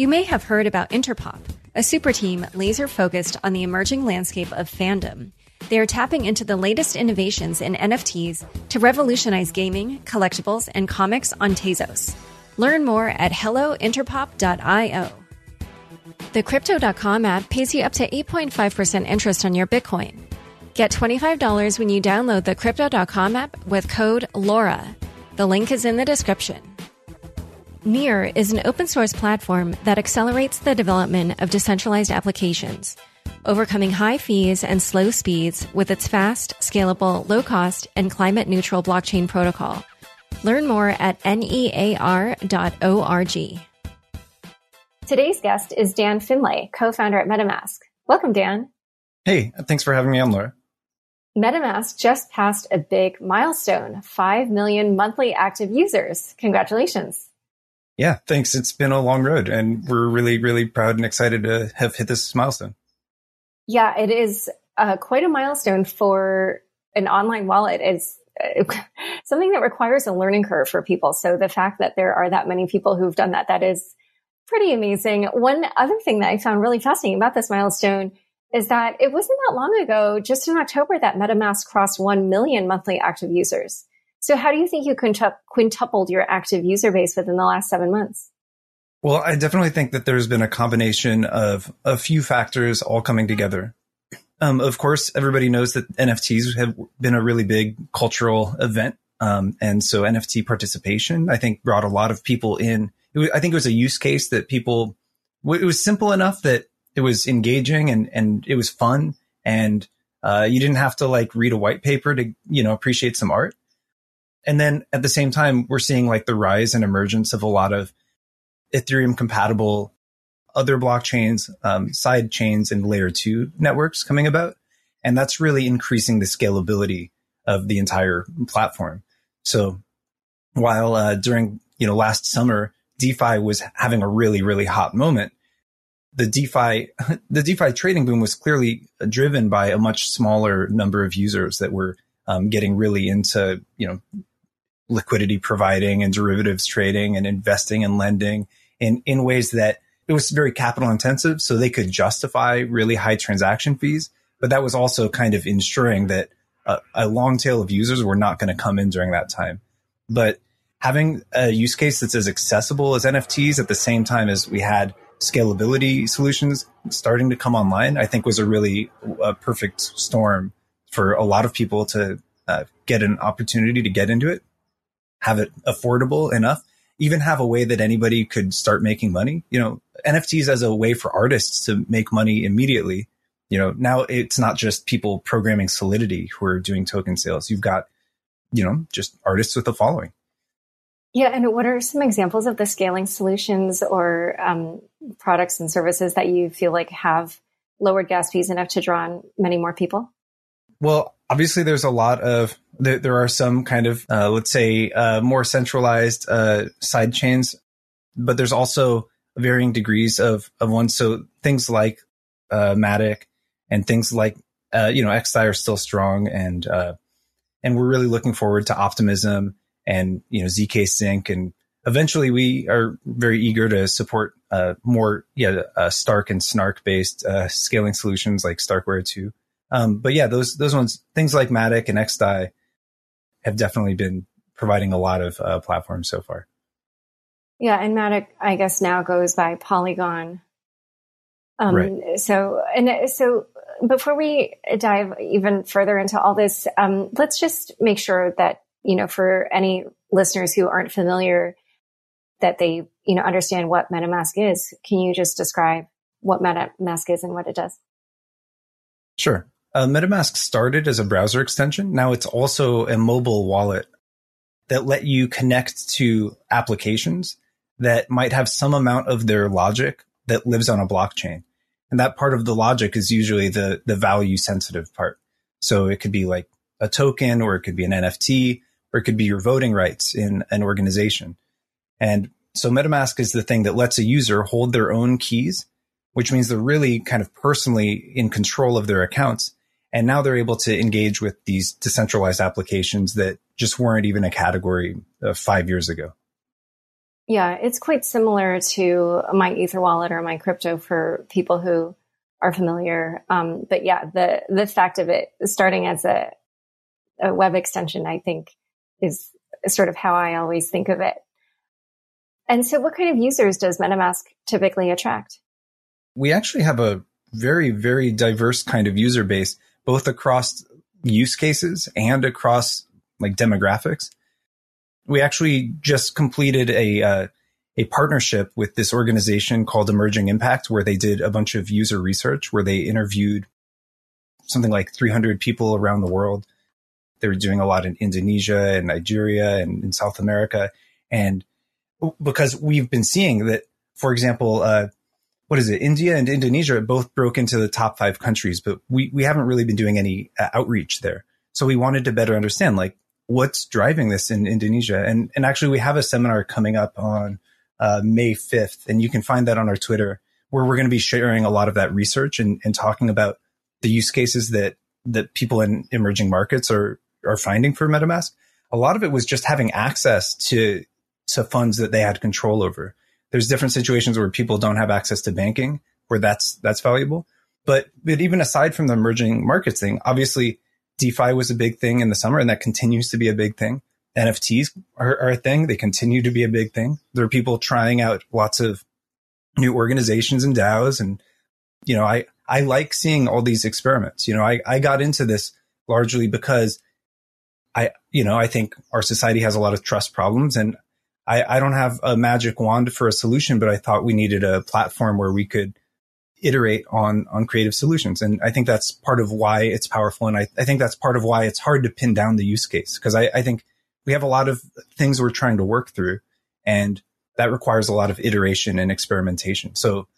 You may have heard about Interpop, a super team laser focused on the emerging landscape of fandom. They are tapping into the latest innovations in NFTs to revolutionize gaming, collectibles, and comics on Tezos. Learn more at hellointerpop.io. The Crypto.com app pays you up to 8.5% interest on your Bitcoin. Get $25 when you download the Crypto.com app with code LAURA. The link is in the description. Near is an open source platform that accelerates the development of decentralized applications, overcoming high fees and slow speeds with its fast, scalable, low cost, and climate neutral blockchain protocol. Learn more at near.org. Today's guest is Dan Finlay, co founder at MetaMask. Welcome, Dan. Hey, thanks for having me on, Laura. MetaMask just passed a big milestone 5 million monthly active users. Congratulations. Yeah, thanks. It's been a long road, and we're really, really proud and excited to have hit this milestone. Yeah, it is uh, quite a milestone for an online wallet. It's something that requires a learning curve for people. So the fact that there are that many people who've done that, that is pretty amazing. One other thing that I found really fascinating about this milestone is that it wasn't that long ago, just in October, that MetaMask crossed 1 million monthly active users. So how do you think you quintupled your active user base within the last seven months? Well, I definitely think that there's been a combination of a few factors all coming together. Um, of course, everybody knows that NFTs have been a really big cultural event. Um, and so NFT participation, I think, brought a lot of people in. Was, I think it was a use case that people, it was simple enough that it was engaging and, and it was fun. And, uh, you didn't have to like read a white paper to, you know, appreciate some art. And then at the same time, we're seeing like the rise and emergence of a lot of Ethereum compatible other blockchains, um, side chains and layer two networks coming about. And that's really increasing the scalability of the entire platform. So while, uh, during, you know, last summer, DeFi was having a really, really hot moment. The DeFi, the DeFi trading boom was clearly driven by a much smaller number of users that were um, getting really into, you know, liquidity providing and derivatives trading and investing and lending in, in ways that it was very capital intensive. So they could justify really high transaction fees. But that was also kind of ensuring that a, a long tail of users were not going to come in during that time. But having a use case that's as accessible as NFTs at the same time as we had scalability solutions starting to come online, I think was a really a perfect storm for a lot of people to uh, get an opportunity to get into it have it affordable enough, even have a way that anybody could start making money. You know, NFTs as a way for artists to make money immediately. You know, now it's not just people programming Solidity who are doing token sales. You've got, you know, just artists with a following. Yeah. And what are some examples of the scaling solutions or um, products and services that you feel like have lowered gas fees enough to draw on many more people? Well, obviously there's a lot of there, there are some kind of uh, let's say uh, more centralized uh, side chains but there's also varying degrees of of ones so things like uh, matic and things like uh, you know xdai are still strong and uh, and we're really looking forward to optimism and you know zk sync. And eventually we are very eager to support uh, more yeah stark and snark based uh, scaling solutions like starkware 2 um, but yeah, those those ones, things like Matic and XDAI, have definitely been providing a lot of uh, platforms so far. Yeah, and Matic, I guess now goes by Polygon Um, right. So, and so before we dive even further into all this, um, let's just make sure that, you know, for any listeners who aren't familiar, that they, you know, understand what MetaMask is. Can you just describe what MetaMask is and what it does? Sure. Uh, MetaMask started as a browser extension. Now it's also a mobile wallet that let you connect to applications that might have some amount of their logic that lives on a blockchain. And that part of the logic is usually the, the value sensitive part. So it could be like a token or it could be an NFT or it could be your voting rights in an organization. And so MetaMask is the thing that lets a user hold their own keys, which means they're really kind of personally in control of their accounts. And now they're able to engage with these decentralized applications that just weren't even a category uh, five years ago. Yeah, it's quite similar to MyEtherWallet or MyCrypto for people who are familiar. Um, but yeah, the the fact of it starting as a, a web extension, I think, is sort of how I always think of it. And so, what kind of users does MetaMask typically attract? We actually have a very, very diverse kind of user base, both across use cases and across like demographics we actually just completed a uh, a partnership with this organization called Emerging Impact, where they did a bunch of user research, where they interviewed something like 300 people around the world. They were doing a lot in Indonesia and Nigeria and in South America, and because we've been seeing that, for example, uh, what is it? India and Indonesia both broke into the top five countries, but we we haven't really been doing any uh, outreach there. So we wanted to better understand, like, what's driving this in Indonesia. And, and actually we have a seminar coming up on uh, May 5th, and you can find that on our Twitter where we're going to be sharing a lot of that research and, and talking about the use cases that, that people in emerging markets are, are finding for MetaMask. A lot of it was just having access to, to funds that they had control over. There's different situations where people don't have access to banking where that's, that's valuable. But, but even aside from the emerging markets thing, obviously DeFi was a big thing in the summer, and that continues to be a big thing. NFTs are, are, a thing; they continue to be a big thing. There are people trying out lots of new organizations and DAOs, and you know, I I like seeing all these experiments. You know, I I got into this largely because I you know I think our society has a lot of trust problems, and I I don't have a magic wand for a solution, but I thought we needed a platform where we could iterate on on creative solutions. And I think that's part of why it's powerful. And I, I think that's part of why it's hard to pin down the use case because I, I think we have a lot of things we're trying to work through, and that requires a lot of iteration and experimentation. So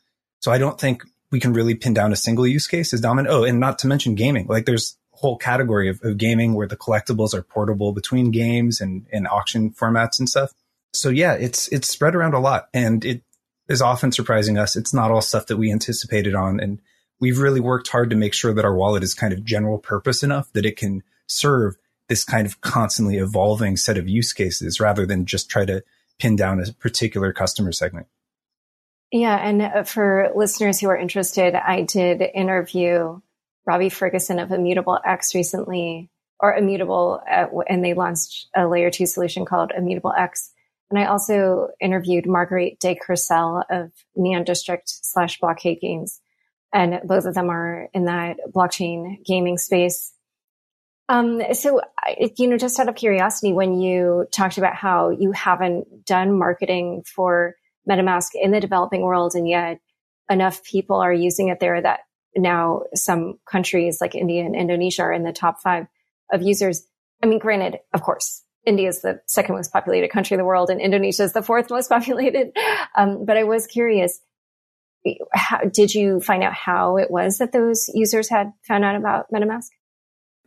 so I don't think we can really pin down a single use case as dominant. Oh, and not to mention gaming. Like there's a whole category of, of gaming where the collectibles are portable between games and, and auction formats and stuff. So yeah, it's it's spread around a lot and it is often surprising us. It's not all stuff that we anticipated on. And we've really worked hard to make sure that our wallet is kind of general purpose enough that it can serve this kind of constantly evolving set of use cases rather than just try to pin down a particular customer segment. Yeah. And uh, for listeners who are interested, I did interview Robbie Ferguson of Immutable X recently, or Immutable, uh, and they launched a layer two solution called Immutable X. And I also interviewed Marguerite de Courcelles of Neon District slash Blockade Games. And both of them are in that blockchain gaming space. Um, so, you know, just out of curiosity, when you talked about how you haven't done marketing for MetaMask in the developing world, and yet enough people are using it there that now some countries like India and Indonesia are in the top five of users. I mean, granted, of course, India is the second most populated country in the world and Indonesia is the fourth most populated. Um, but I was curious, how, did you find out how it was that those users had found out about MetaMask?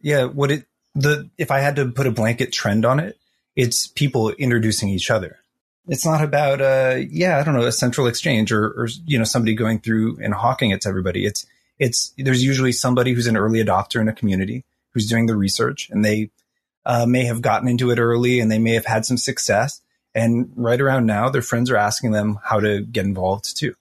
Yeah, what it, the, if I had to put a blanket trend on it, it's people introducing each other. It's not about, uh, yeah, I don't know, a central exchange or, or, you know, somebody going through and hawking it to everybody. It's, it's, there's usually somebody who's an early adopter in a community who's doing the research and they, uh, may have gotten into it early and they may have had some success. And right around now, their friends are asking them how to get involved too.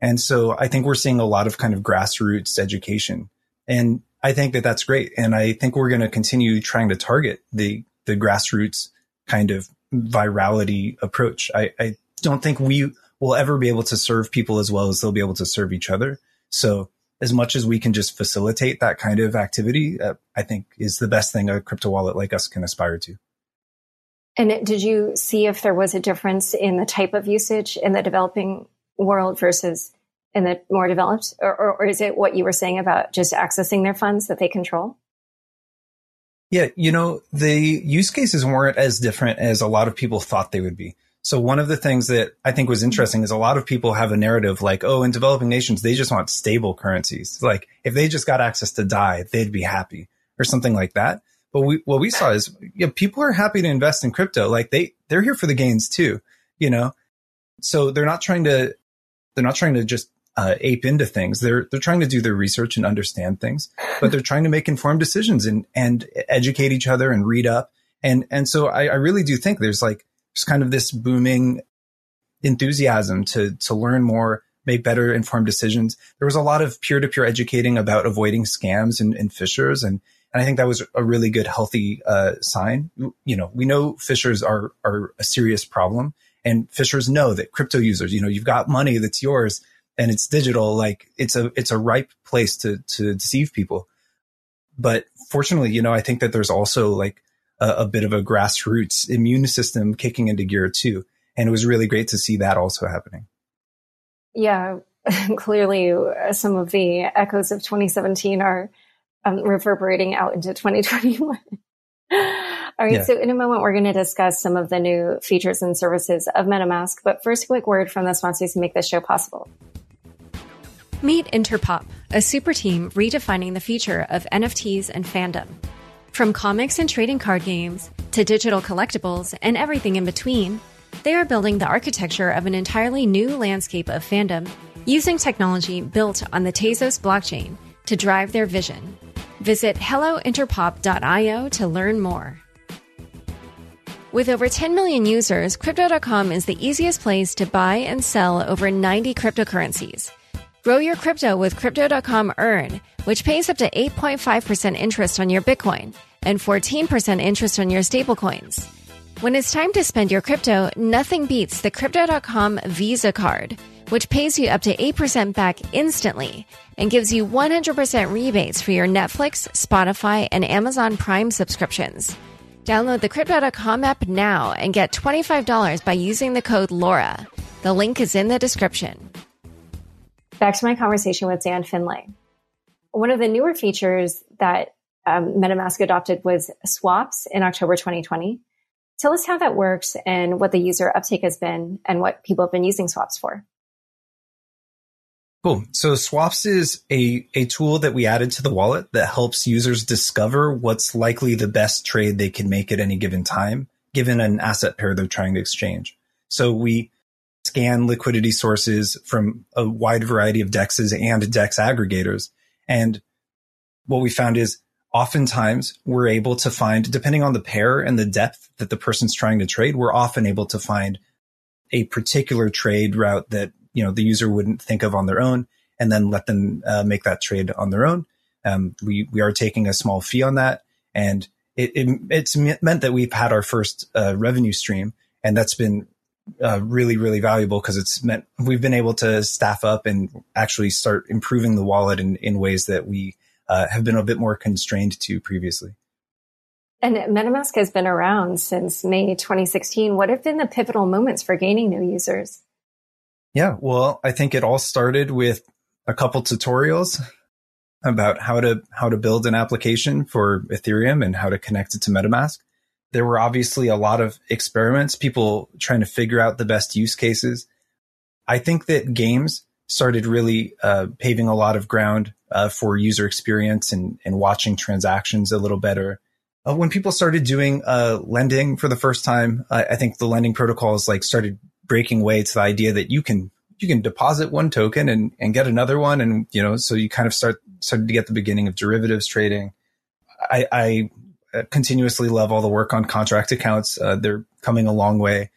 And so I think we're seeing a lot of kind of grassroots education. And I think that that's great. And I think we're going to continue trying to target the, the grassroots kind of virality approach. I, I don't think we will ever be able to serve people as well as they'll be able to serve each other. So as much as we can just facilitate that kind of activity, uh, I think is the best thing a crypto wallet like us can aspire to. And did you see if there was a difference in the type of usage in the developing world versus in the more developed? Or, or, or is it what you were saying about just accessing their funds that they control? Yeah, you know, the use cases weren't as different as a lot of people thought they would be. So one of the things that I think was interesting is a lot of people have a narrative like, oh, in developing nations, they just want stable currencies. Like if they just got access to DAI, they'd be happy or something like that. But we, what we saw is know, people are happy to invest in crypto. Like they, they're here for the gains too, you know? So they're not trying to, they're not trying to just uh, ape into things. They're, they're trying to do their research and understand things, but they're trying to make informed decisions and, and educate each other and read up. And, and so I, I really do think there's like, there's kind of this booming enthusiasm to to learn more, make better informed decisions. There was a lot of peer to peer educating about avoiding scams and, and phishers, and and I think that was a really good, healthy uh, sign. You know, we know phishers are are a serious problem, and phishers know that crypto users, you know, you've got money that's yours and it's digital. Like it's a it's a ripe place to to deceive people. But fortunately, you know, I think that there's also like a, a bit of a grassroots immune system kicking into gear too. And it was really great to see that also happening. Yeah, clearly uh, some of the echoes of 2017 are um, reverberating out into 2021. All right. Yeah. So in a moment, we're going to discuss some of the new features and services of MetaMask. But first, a quick word from the sponsors who make this show possible. Meet Interpop, a super team redefining the future of NFTs and fandom. From comics and trading card games to digital collectibles and everything in between, they are building the architecture of an entirely new landscape of fandom using technology built on the Tezos blockchain to drive their vision. Visit hellointerpop.io to learn more. With over 10 million users, Crypto.com is the easiest place to buy and sell over 90 cryptocurrencies. Grow your crypto with Crypto.com Earn, which pays up to 8.5% interest on your Bitcoin and 14% interest on your stablecoins. When it's time to spend your crypto, nothing beats the Crypto.com Visa card, which pays you up to 8% back instantly and gives you 100% rebates for your Netflix, Spotify, and Amazon Prime subscriptions. Download the Crypto.com app now and get $25 by using the code LAURA. The link is in the description. Back to my conversation with Dan Finlay. One of the newer features that um, MetaMask adopted was swaps in October 2020. Tell us how that works and what the user uptake has been and what people have been using swaps for. Cool. So swaps is a, a tool that we added to the wallet that helps users discover what's likely the best trade they can make at any given time, given an asset pair they're trying to exchange. So we scan liquidity sources from a wide variety of dexes and dex aggregators. And what we found is oftentimes we're able to find, depending on the pair and the depth that the person's trying to trade, we're often able to find a particular trade route that, you know, the user wouldn't think of on their own and then let them uh, make that trade on their own. Um, we, we are taking a small fee on that and it, it it's meant that we've had our first uh, revenue stream and that's been uh, really, really valuable because it's meant we've been able to staff up and actually start improving the wallet in, in ways that we uh, have been a bit more constrained to previously. And MetaMask has been around since May 2016. What have been the pivotal moments for gaining new users? Yeah, well, I think it all started with a couple tutorials about how to how to build an application for Ethereum and how to connect it to MetaMask. There were obviously a lot of experiments, people trying to figure out the best use cases. I think that games started really uh, paving a lot of ground uh, for user experience and, and watching transactions a little better. Uh, when people started doing uh, lending for the first time, I think the lending protocols like started breaking away to the idea that you can you can deposit one token and, and get another one, and you know, so you kind of start started to get the beginning of derivatives trading. I, I uh, continuously love all the work on contract accounts. Uh, they're coming a long way.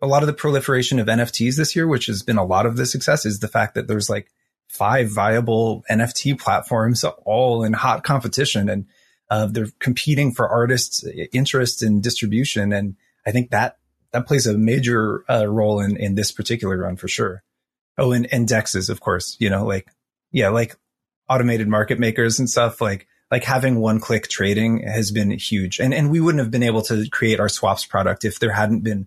A lot of the proliferation of NFTs this year, which has been a lot of the success, is the fact that there's like five viable NFT platforms all in hot competition and uh, they're competing for artists' interest in distribution. And I think that that plays a major uh, role in, in this particular run for sure. Oh, and, and dexes, of course, you know, like yeah, like automated market makers and stuff like, like having one click trading has been huge. And, and we wouldn't have been able to create our swaps product if there hadn't been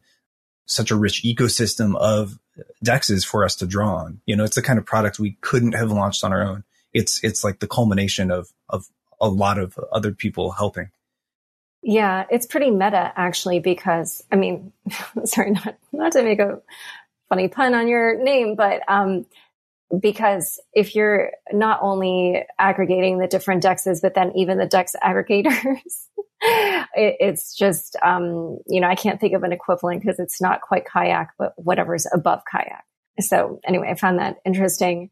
such a rich ecosystem of dexes for us to draw on. You know, it's the kind of product we couldn't have launched on our own. It's, it's like the culmination of, of a lot of other people helping. Yeah, it's pretty meta actually, because I mean, sorry, not, not to make a funny pun on your name, but, um, because if you're not only aggregating the different dexes, but then even the dex aggregators, it, it's just, um, you know, I can't think of an equivalent because it's not quite kayak, but whatever's above kayak. So anyway, I found that interesting.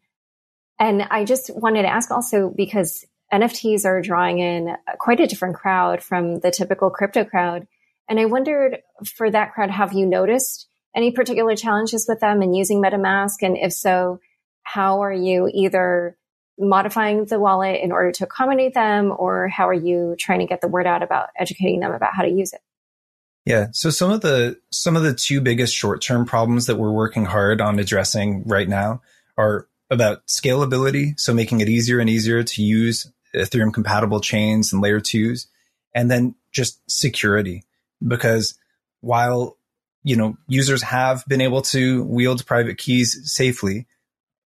And I just wanted to ask also because NFTs are drawing in quite a different crowd from the typical crypto crowd. And I wondered for that crowd, have you noticed any particular challenges with them and using MetaMask? And if so, how are you either modifying the wallet in order to accommodate them or how are you trying to get the word out about educating them about how to use it? Yeah. So some of the, some of the two biggest short term problems that we're working hard on addressing right now are about scalability. So making it easier and easier to use Ethereum compatible chains and layer twos. And then just security because while, you know, users have been able to wield private keys safely,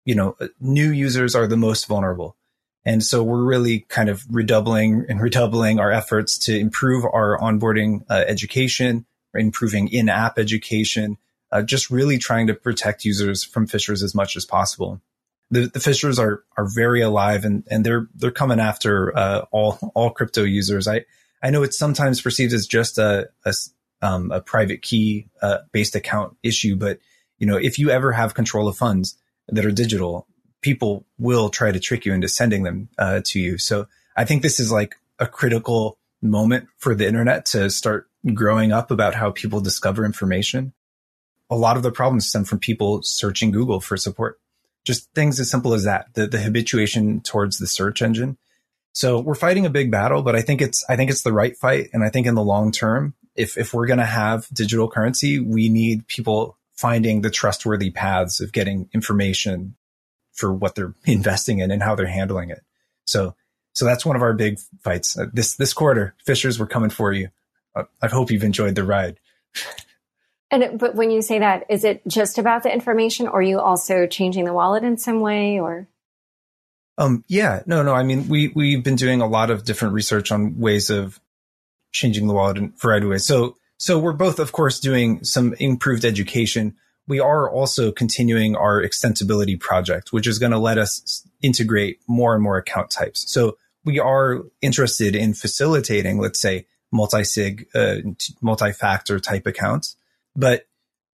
you know, new users are the most vulnerable. And so we're really kind of redoubling and redoubling our efforts to improve our onboarding uh, education, improving in-app education, uh, just really trying to protect users from phishers as much as possible the, the phishers are are very alive and and they're they're coming after uh, all all crypto users. I I know it's sometimes perceived as just a a, um, a private key uh, based account issue, but you know if you ever have control of funds that are digital, people will try to trick you into sending them uh, to you. So I think this is like a critical moment for the internet to start growing up about how people discover information. A lot of the problems stem from people searching Google for support just things as simple as that, the, the habituation towards the search engine. So we're fighting a big battle, but I think it's, I think it's the right fight. And I think in the long term, if, if we're going to have digital currency, we need people finding the trustworthy paths of getting information for what they're investing in and how they're handling it. So, so that's one of our big fights uh, this, this quarter. Phishers, we're coming for you. Uh, I hope you've enjoyed the ride. And but when you say that, is it just about the information, or are you also changing the wallet in some way, or? Um. Yeah. No. No. I mean, we we've been doing a lot of different research on ways of changing the wallet in a variety of ways. So so we're both, of course, doing some improved education. We are also continuing our extensibility project, which is going to let us integrate more and more account types. So we are interested in facilitating, let's say, multi-sig, uh, multi-factor type accounts but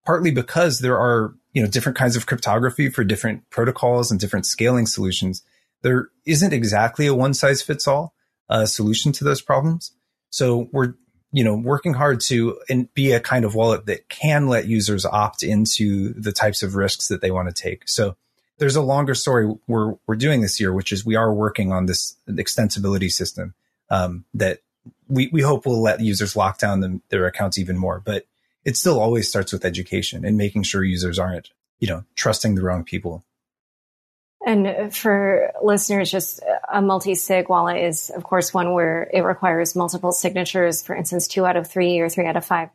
partly because there are, you know, different kinds of cryptography for different protocols and different scaling solutions. There isn't exactly a one size fits all uh, solution to those problems. So we're, you know, working hard to be a kind of wallet that can let users opt into the types of risks that they want to take. So there's a longer story we're, we're doing this year, which is we are working on this extensibility system um, that we, we hope will let users lock down their accounts even more. But it still always starts with education and making sure users aren't, you know, trusting the wrong people. And for listeners, just a multi-sig wallet is, of course, one where it requires multiple signatures, for instance, two out of three or three out of five.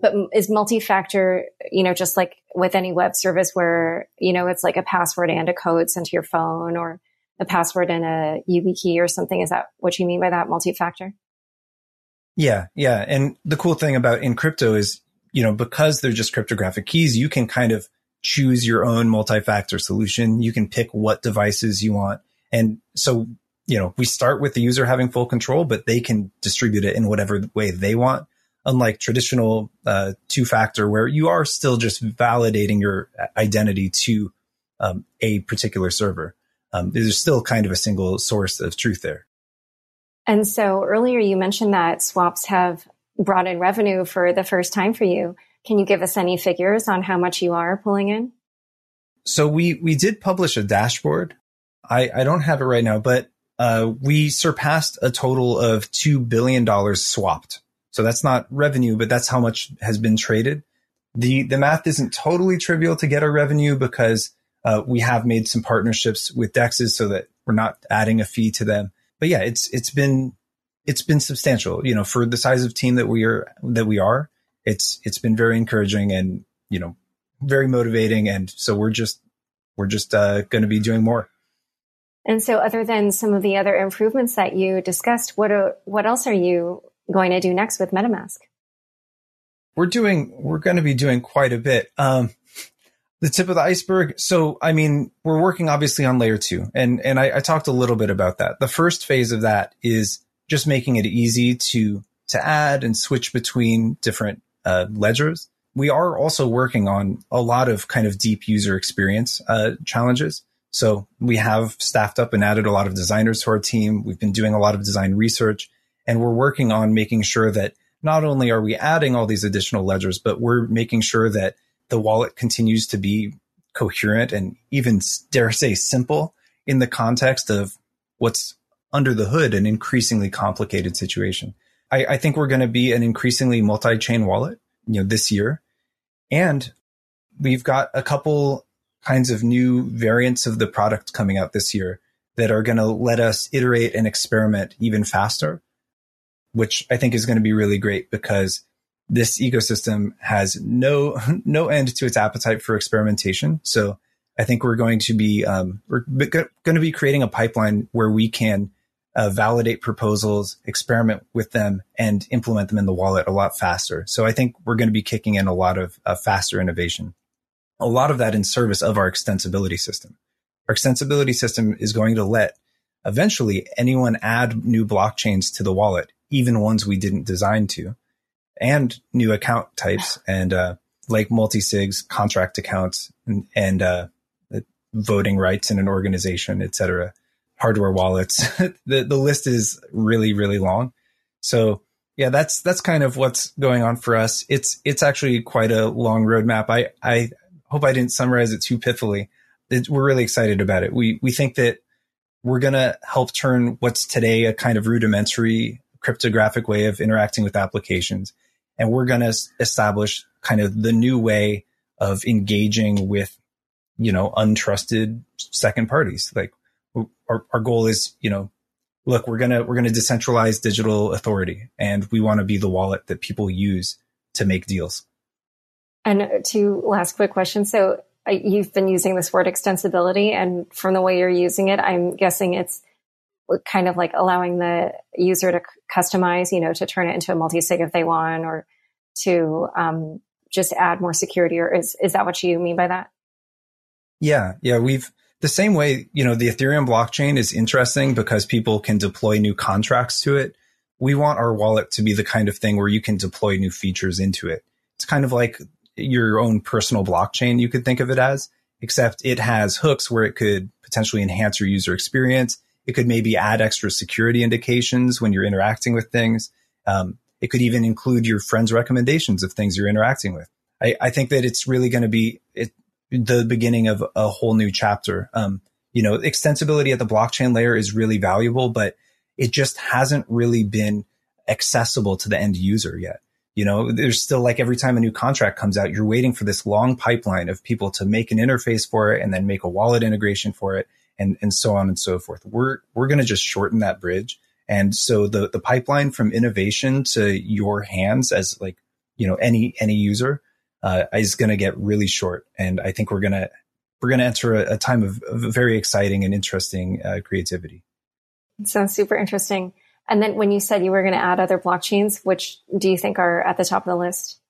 But is multi-factor, you know, just like with any web service where, you know, it's like a password and a code sent to your phone or a password and a YubiKey or something. Is that what you mean by that multi-factor? Yeah. Yeah. And the cool thing about in crypto is you know, because they're just cryptographic keys, you can kind of choose your own multi-factor solution. You can pick what devices you want. And so, you know, we start with the user having full control, but they can distribute it in whatever way they want. Unlike traditional uh, two factor, where you are still just validating your identity to um, a particular server. Um, there's still kind of a single source of truth there. And so earlier you mentioned that swaps have brought in revenue for the first time for you. Can you give us any figures on how much you are pulling in? So we we did publish a dashboard. I, I don't have it right now, but uh, we surpassed a total of two billion dollars swapped. So that's not revenue, but that's how much has been traded. The the math isn't totally trivial to get our revenue because Uh, we have made some partnerships with dexes so that we're not adding a fee to them. But yeah, it's it's been it's been substantial. You know, for the size of team that we are that we are, it's it's been very encouraging and you know very motivating. And so we're just we're just uh, going to be doing more. And so, other than some of the other improvements that you discussed, what are, what else are you going to do next with MetaMask? We're doing we're going to be doing quite a bit. Um, the tip of the iceberg. So, I mean, we're working obviously on layer two, and and I, I talked a little bit about that. The first phase of that is just making it easy to to add and switch between different uh, ledgers. We are also working on a lot of kind of deep user experience uh, challenges. So we have staffed up and added a lot of designers to our team. We've been doing a lot of design research and we're working on making sure that not only are we adding all these additional ledgers, but we're making sure that the wallet continues to be coherent and even dare say simple in the context of what's under the hood, an increasingly complicated situation. I, I think we're going to be an increasingly multi-chain wallet, you know, this year. And we've got a couple kinds of new variants of the product coming out this year that are going to let us iterate and experiment even faster, which I think is going to be really great because this ecosystem has no no end to its appetite for experimentation. So I think we're going to be um, we're going to be creating a pipeline where we can uh, validate proposals, experiment with them, and implement them in the wallet a lot faster. So I think we're going to be kicking in a lot of uh, faster innovation a lot of that in service of our extensibility system. Our extensibility system is going to let eventually anyone add new blockchains to the wallet, even ones we didn't design to, and new account types and uh, like multi-sigs, contract accounts, and, and uh, voting rights in an organization, etc. Hardware wallets. the the list is really really long. So yeah, that's that's kind of what's going on for us. It's it's actually quite a long roadmap. I I hope I didn't summarize it too pithily. It, we're really excited about it. We we think that we're to help turn what's today a kind of rudimentary cryptographic way of interacting with applications, and we're to establish kind of the new way of engaging with you know untrusted second parties. Like our our goal is you know look we're gonna we're gonna decentralize digital authority, and we want to be the wallet that people use to make deals. And two last quick questions. So uh, you've been using this word extensibility and from the way you're using it, I'm guessing it's kind of like allowing the user to customize, you know, to turn it into a multi-sig if they want or to um, just add more security or is, is that what you mean by that? Yeah. Yeah. We've the same way, you know, the Ethereum blockchain is interesting because people can deploy new contracts to it. We want our wallet to be the kind of thing where you can deploy new features into it. It's kind of like your own personal blockchain, you could think of it as, except it has hooks where it could potentially enhance your user experience. It could maybe add extra security indications when you're interacting with things. Um, it could even include your friends' recommendations of things you're interacting with. I, I think that it's really going to be it, the beginning of a whole new chapter. Um, you know, extensibility at the blockchain layer is really valuable, but it just hasn't really been accessible to the end user yet. You know, there's still like every time a new contract comes out, you're waiting for this long pipeline of people to make an interface for it and then make a wallet integration for it and, and so on and so forth. We're, we're going to just shorten that bridge. And so the, the pipeline from innovation to your hands as like, you know, any, any user, uh, is going to get really short. And I think we're going to, we're going to enter a, a, time of, of, very exciting and interesting uh, creativity. It sounds super interesting. And then when you said you were going to add other blockchains, which do you think are at the top of the list?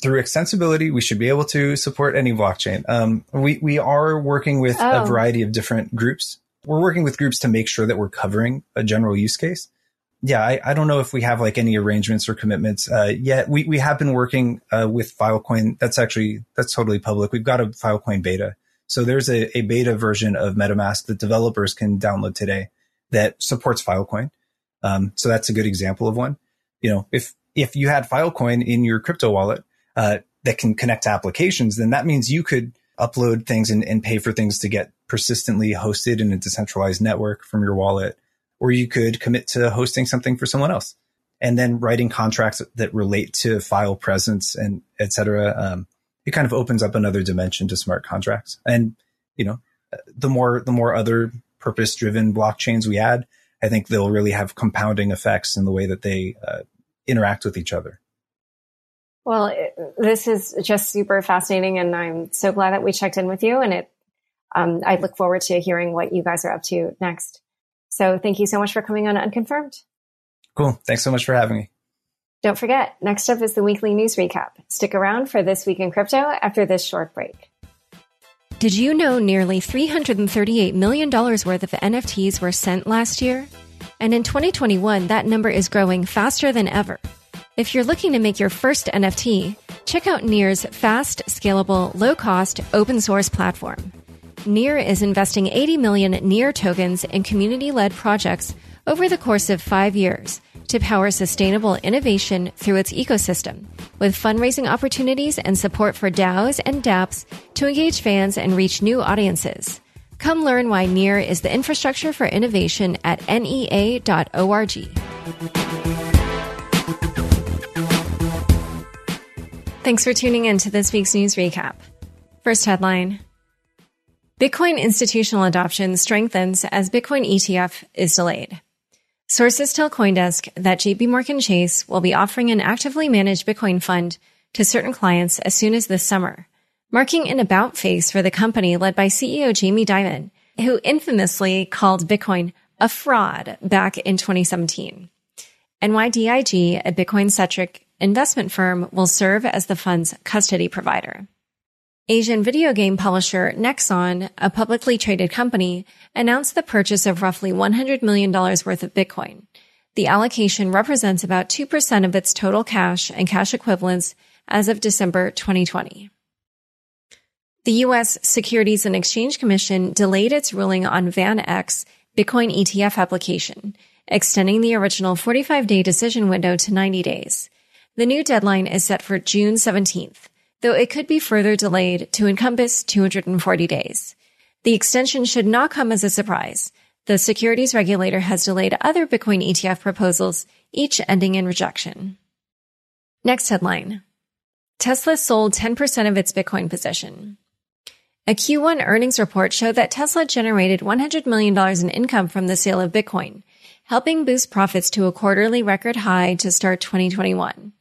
Through extensibility, we should be able to support any blockchain. Um, we, we are working with oh. a variety of different groups. We're working with groups to make sure that we're covering a general use case. Yeah, I, I don't know if we have like any arrangements or commitments uh, yet. We, we have been working uh, with Filecoin. That's actually, that's totally public. We've got a Filecoin beta. So there's a, a beta version of MetaMask that developers can download today that supports Filecoin. Um, so that's a good example of one. You know, if if you had Filecoin in your crypto wallet uh, that can connect to applications, then that means you could upload things and, and pay for things to get persistently hosted in a decentralized network from your wallet, or you could commit to hosting something for someone else and then writing contracts that relate to file presence and et cetera. Um, it kind of opens up another dimension to smart contracts. And you know, the more, the more other purpose driven blockchains we add, I think they'll really have compounding effects in the way that they uh, interact with each other. Well, this is just super fascinating, and I'm so glad that we checked in with you. And it, um, I look forward to hearing what you guys are up to next. So, thank you so much for coming on Unconfirmed. Cool. Thanks so much for having me. Don't forget, next up is the weekly news recap. Stick around for this week in crypto after this short break. Did you know nearly $338 million worth of NFTs were sent last year? And in 2021, that number is growing faster than ever. If you're looking to make your first NFT, check out Near's fast, scalable, low cost, open source platform. Near is investing 80 million Near tokens in community led projects over the course of five years to power sustainable innovation through its ecosystem, with fundraising opportunities and support for DAOs and dApps to engage fans and reach new audiences. Come learn why Near is the infrastructure for innovation at near.org. Thanks for tuning in to this week's news recap. First headline Bitcoin institutional adoption strengthens as Bitcoin ETF is delayed. Sources tell Coindesk that JP Morgan Chase will be offering an actively managed Bitcoin fund to certain clients as soon as this summer, marking an about face for the company led by CEO Jamie Dimon, who infamously called Bitcoin a fraud back in 2017. NYDIG, a Bitcoin centric investment firm will serve as the fund's custody provider. Asian video game publisher Nexon, a publicly traded company, announced the purchase of roughly $100 million worth of Bitcoin. The allocation represents about 2% of its total cash and cash equivalents as of December 2020. The U.S. Securities and Exchange Commission delayed its ruling on VanEck's Bitcoin ETF application, extending the original 45 day decision window to 90 days. The new deadline is set for June 17th, though it could be further delayed to encompass 240 days. The extension should not come as a surprise. The securities regulator has delayed other Bitcoin ETF proposals, each ending in rejection. Next headline. Tesla sold 10% of its Bitcoin position. A Q1 earnings report showed that Tesla generated $100 million in income from the sale of Bitcoin, helping boost profits to a quarterly record high to start 2021.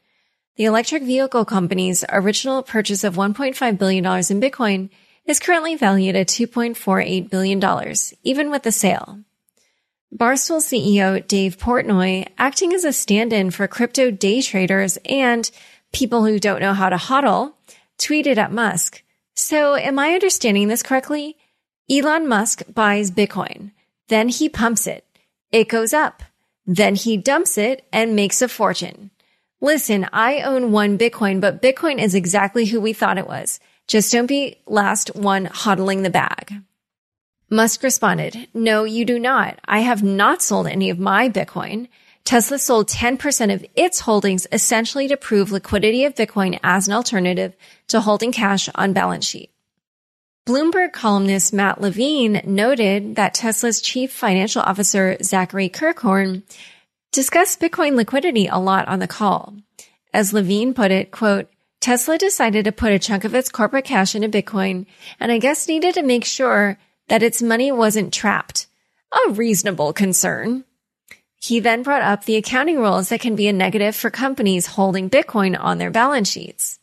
The electric vehicle company's original purchase of $1.5 billion in Bitcoin is currently valued at $2.48 billion, even with the sale. Barstool CEO Dave Portnoy, acting as a stand-in for crypto day traders and people who don't know how to hodl, tweeted at Musk. So am I understanding this correctly? Elon Musk buys Bitcoin. Then he pumps it. It goes up. Then he dumps it and makes a fortune. Listen, I own one Bitcoin, but Bitcoin is exactly who we thought it was. Just don't be last one hodling the bag. Musk responded, no, you do not. I have not sold any of my Bitcoin. Tesla sold 10% of its holdings essentially to prove liquidity of Bitcoin as an alternative to holding cash on balance sheet. Bloomberg columnist Matt Levine noted that Tesla's chief financial officer, Zachary Kirkhorn, discussed Bitcoin liquidity a lot on the call. As Levine put it, quote, Tesla decided to put a chunk of its corporate cash into Bitcoin and I guess needed to make sure that its money wasn't trapped. A reasonable concern. He then brought up the accounting rules that can be a negative for companies holding Bitcoin on their balance sheets.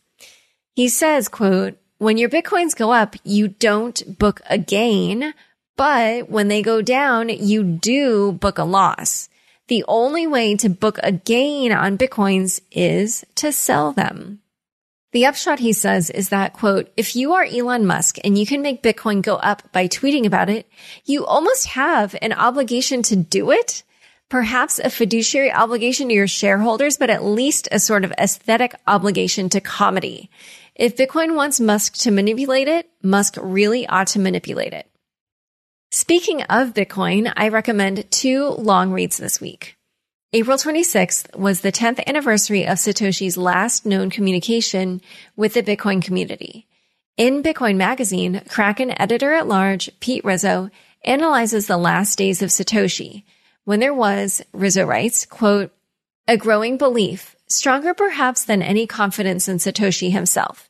He says, quote, when your Bitcoins go up, you don't book a gain, but when they go down, you do book a loss the only way to book a gain on Bitcoins is to sell them. The upshot, he says, is that, quote, if you are Elon Musk and you can make Bitcoin go up by tweeting about it, you almost have an obligation to do it. Perhaps a fiduciary obligation to your shareholders, but at least a sort of aesthetic obligation to comedy. If Bitcoin wants Musk to manipulate it, Musk really ought to manipulate it. Speaking of Bitcoin, I recommend two long reads this week. April 26th was the 10th anniversary of Satoshi's last known communication with the Bitcoin community. In Bitcoin magazine, Kraken editor at large, Pete Rizzo, analyzes the last days of Satoshi when there was, Rizzo writes, quote, a growing belief, stronger perhaps than any confidence in Satoshi himself,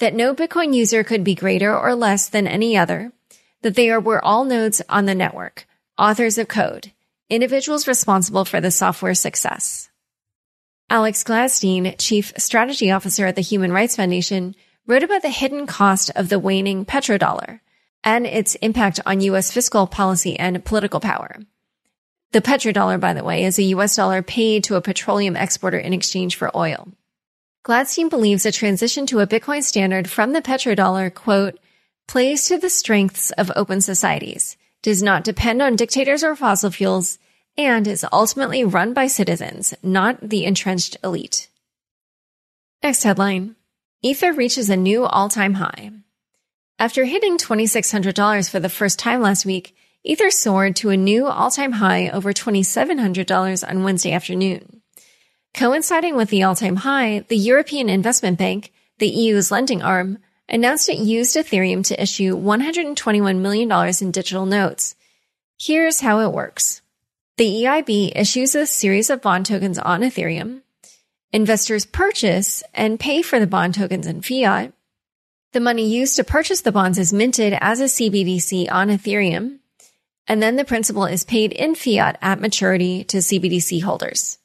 that no Bitcoin user could be greater or less than any other, that they are were all nodes on the network, authors of code, individuals responsible for the software success. Alex Gladstein, Chief Strategy Officer at the Human Rights Foundation, wrote about the hidden cost of the waning petrodollar and its impact on U.S. fiscal policy and political power. The petrodollar, by the way, is a U.S. dollar paid to a petroleum exporter in exchange for oil. Gladstein believes a transition to a Bitcoin standard from the petrodollar, quote, plays to the strengths of open societies, does not depend on dictators or fossil fuels, and is ultimately run by citizens, not the entrenched elite. Next headline. Ether reaches a new all-time high. After hitting $2,600 for the first time last week, Ether soared to a new all-time high over $2,700 on Wednesday afternoon. Coinciding with the all-time high, the European Investment Bank, the EU's lending arm, announced it used Ethereum to issue $121 million in digital notes. Here's how it works. The EIB issues a series of bond tokens on Ethereum. Investors purchase and pay for the bond tokens in fiat. The money used to purchase the bonds is minted as a CBDC on Ethereum. And then the principal is paid in fiat at maturity to CBDC holders.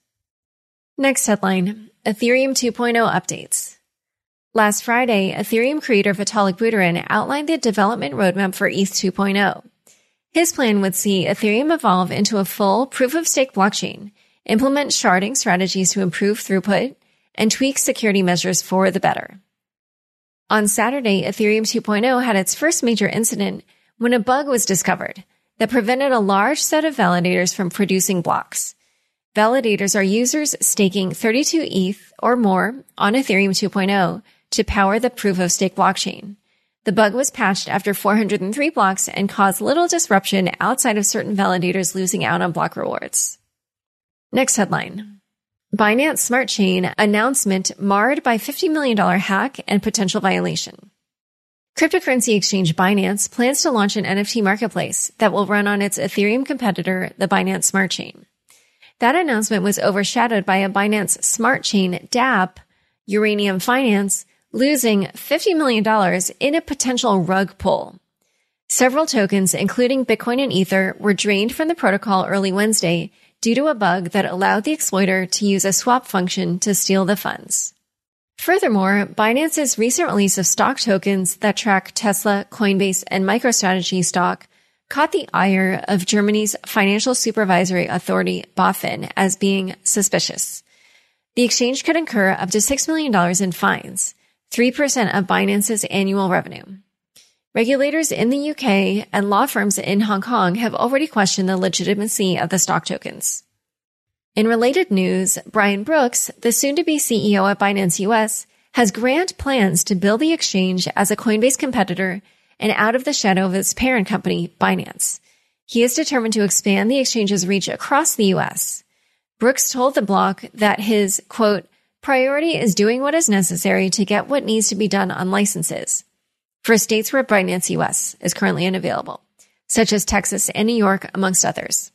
Next headline Ethereum 2.0 updates. Last Friday, Ethereum creator Vitalik Buterin outlined the development roadmap for ETH 2.0. His plan would see Ethereum evolve into a full proof of stake blockchain, implement sharding strategies to improve throughput, and tweak security measures for the better. On Saturday, Ethereum 2.0 had its first major incident when a bug was discovered that prevented a large set of validators from producing blocks. Validators are users staking 32 ETH or more on Ethereum 2.0 to power the proof of stake blockchain. The bug was patched after 403 blocks and caused little disruption outside of certain validators losing out on block rewards. Next headline. Binance Smart Chain announcement marred by $50 million hack and potential violation. Cryptocurrency exchange Binance plans to launch an NFT marketplace that will run on its Ethereum competitor, the Binance Smart Chain. That announcement was overshadowed by a Binance Smart Chain DApp, Uranium Finance, losing $50 million in a potential rug pull. Several tokens, including Bitcoin and Ether, were drained from the protocol early Wednesday due to a bug that allowed the exploiter to use a swap function to steal the funds. Furthermore, Binance's recent release of stock tokens that track Tesla, Coinbase, and MicroStrategy stock caught the ire of Germany's Financial Supervisory Authority, BaFin, as being suspicious. The exchange could incur up to $6 million in fines, 3% of Binance's annual revenue. Regulators in the UK and law firms in Hong Kong have already questioned the legitimacy of the stock tokens. In related news, Brian Brooks, the soon to be CEO at Binance US, has grand plans to build the exchange as a Coinbase competitor and out of the shadow of its parent company, Binance. He is determined to expand the exchange's reach across the US. Brooks told the block that his, quote, Priority is doing what is necessary to get what needs to be done on licenses for states where Binance US is currently unavailable, such as Texas and New York, amongst others.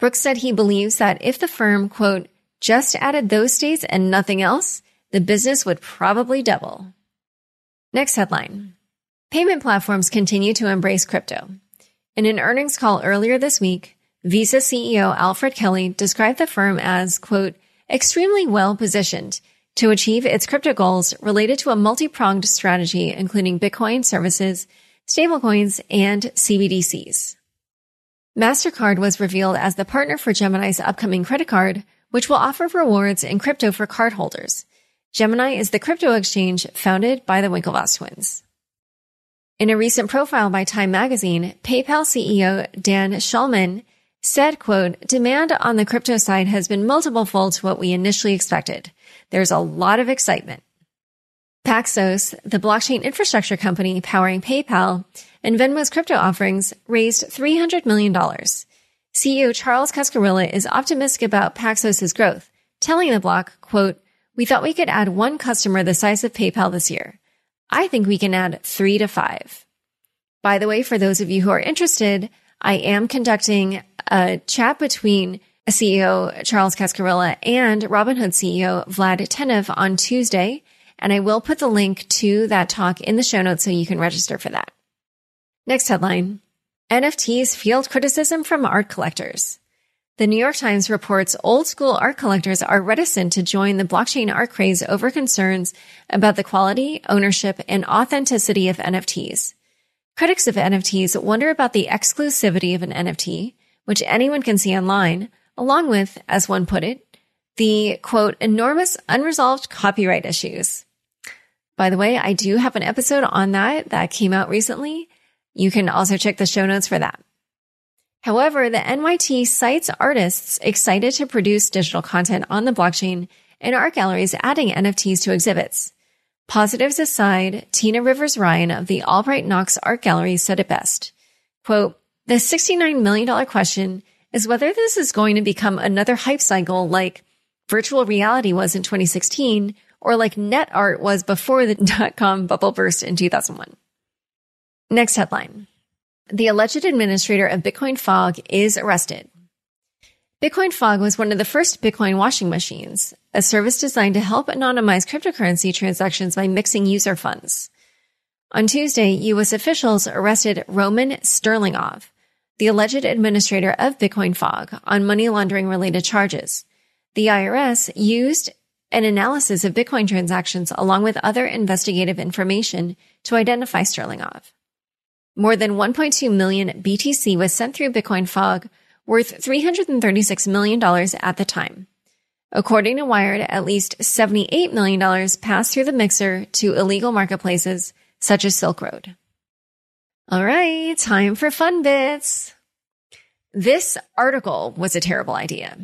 Brooks said he believes that if the firm, quote, just added those states and nothing else, the business would probably double. Next headline. Payment platforms continue to embrace crypto. In an earnings call earlier this week, Visa CEO Alfred Kelly described the firm as, quote, extremely well positioned to achieve its crypto goals related to a multi-pronged strategy, including Bitcoin services, stablecoins, and CBDCs. MasterCard was revealed as the partner for Gemini's upcoming credit card, which will offer rewards in crypto for cardholders. Gemini is the crypto exchange founded by the Winklevoss twins. In a recent profile by Time magazine, PayPal CEO Dan Schulman said, quote, demand on the crypto side has been multiple fold to what we initially expected. There's a lot of excitement. Paxos, the blockchain infrastructure company powering PayPal and Venmo's crypto offerings, raised $300 million. CEO Charles Cascarilla is optimistic about Paxos's growth, telling the block, quote, we thought we could add one customer the size of PayPal this year. I think we can add three to five. By the way, for those of you who are interested, I am conducting a chat between CEO Charles Cascarilla and Robinhood CEO Vlad Tenev on Tuesday. And I will put the link to that talk in the show notes so you can register for that. Next headline. NFTs field criticism from art collectors. The New York Times reports old school art collectors are reticent to join the blockchain art craze over concerns about the quality, ownership, and authenticity of NFTs. Critics of NFTs wonder about the exclusivity of an NFT, which anyone can see online, along with, as one put it, the quote, enormous unresolved copyright issues. By the way, I do have an episode on that that came out recently. You can also check the show notes for that. However, the NYT cites artists excited to produce digital content on the blockchain and art galleries adding NFTs to exhibits. Positives aside, Tina Rivers Ryan of the Albright Knox Art Gallery said it best. Quote, the $69 million question is whether this is going to become another hype cycle like virtual reality was in 2016 or like net art was before the dot com bubble burst in 2001. Next headline. The alleged administrator of Bitcoin Fog is arrested. Bitcoin Fog was one of the first Bitcoin washing machines, a service designed to help anonymize cryptocurrency transactions by mixing user funds. On Tuesday, U.S. officials arrested Roman Sterlingov, the alleged administrator of Bitcoin Fog, on money laundering related charges. The IRS used an analysis of Bitcoin transactions along with other investigative information to identify Sterlingov. More than 1.2 million BTC was sent through Bitcoin Fog, worth $336 million at the time. According to Wired, at least $78 million passed through the mixer to illegal marketplaces such as Silk Road. All right, time for fun bits. This article was a terrible idea.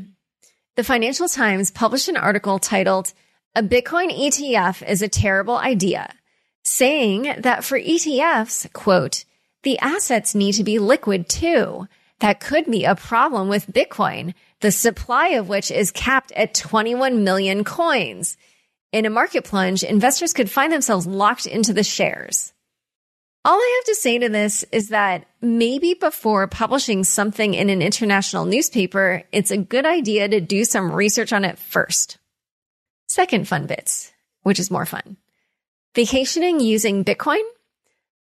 The Financial Times published an article titled, A Bitcoin ETF is a Terrible Idea, saying that for ETFs, quote, the assets need to be liquid too. That could be a problem with Bitcoin, the supply of which is capped at 21 million coins. In a market plunge, investors could find themselves locked into the shares. All I have to say to this is that maybe before publishing something in an international newspaper, it's a good idea to do some research on it first. Second fun bits, which is more fun. Vacationing using Bitcoin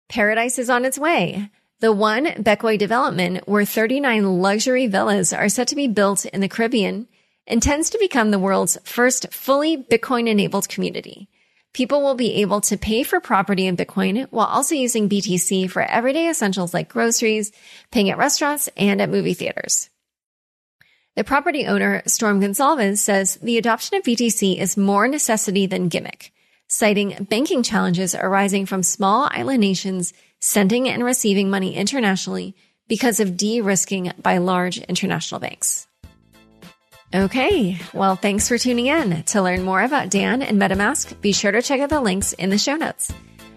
Paradise is on its way. The One Bequia development, where 39 luxury villas are set to be built in the Caribbean, intends to become the world's first fully Bitcoin enabled community. People will be able to pay for property in Bitcoin while also using BTC for everyday essentials like groceries, paying at restaurants, and at movie theaters. The property owner, Storm Gonsalves, says the adoption of BTC is more necessity than gimmick citing banking challenges arising from small island nations sending and receiving money internationally because of de-risking by large international banks. Okay, well, thanks for tuning in. To learn more about Dan and MetaMask, be sure to check out the links in the show notes.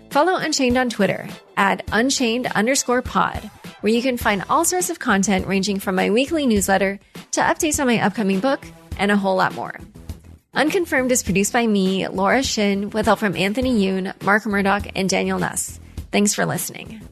Follow Unchained on Twitter at Unchained underscore pod, where you can find all sorts of content ranging from my weekly newsletter to updates on my upcoming book and a whole lot more. Unconfirmed is produced by me, Laura Shin, with help from Anthony Yoon, Mark Murdoch, and Daniel Nuss. Thanks for listening.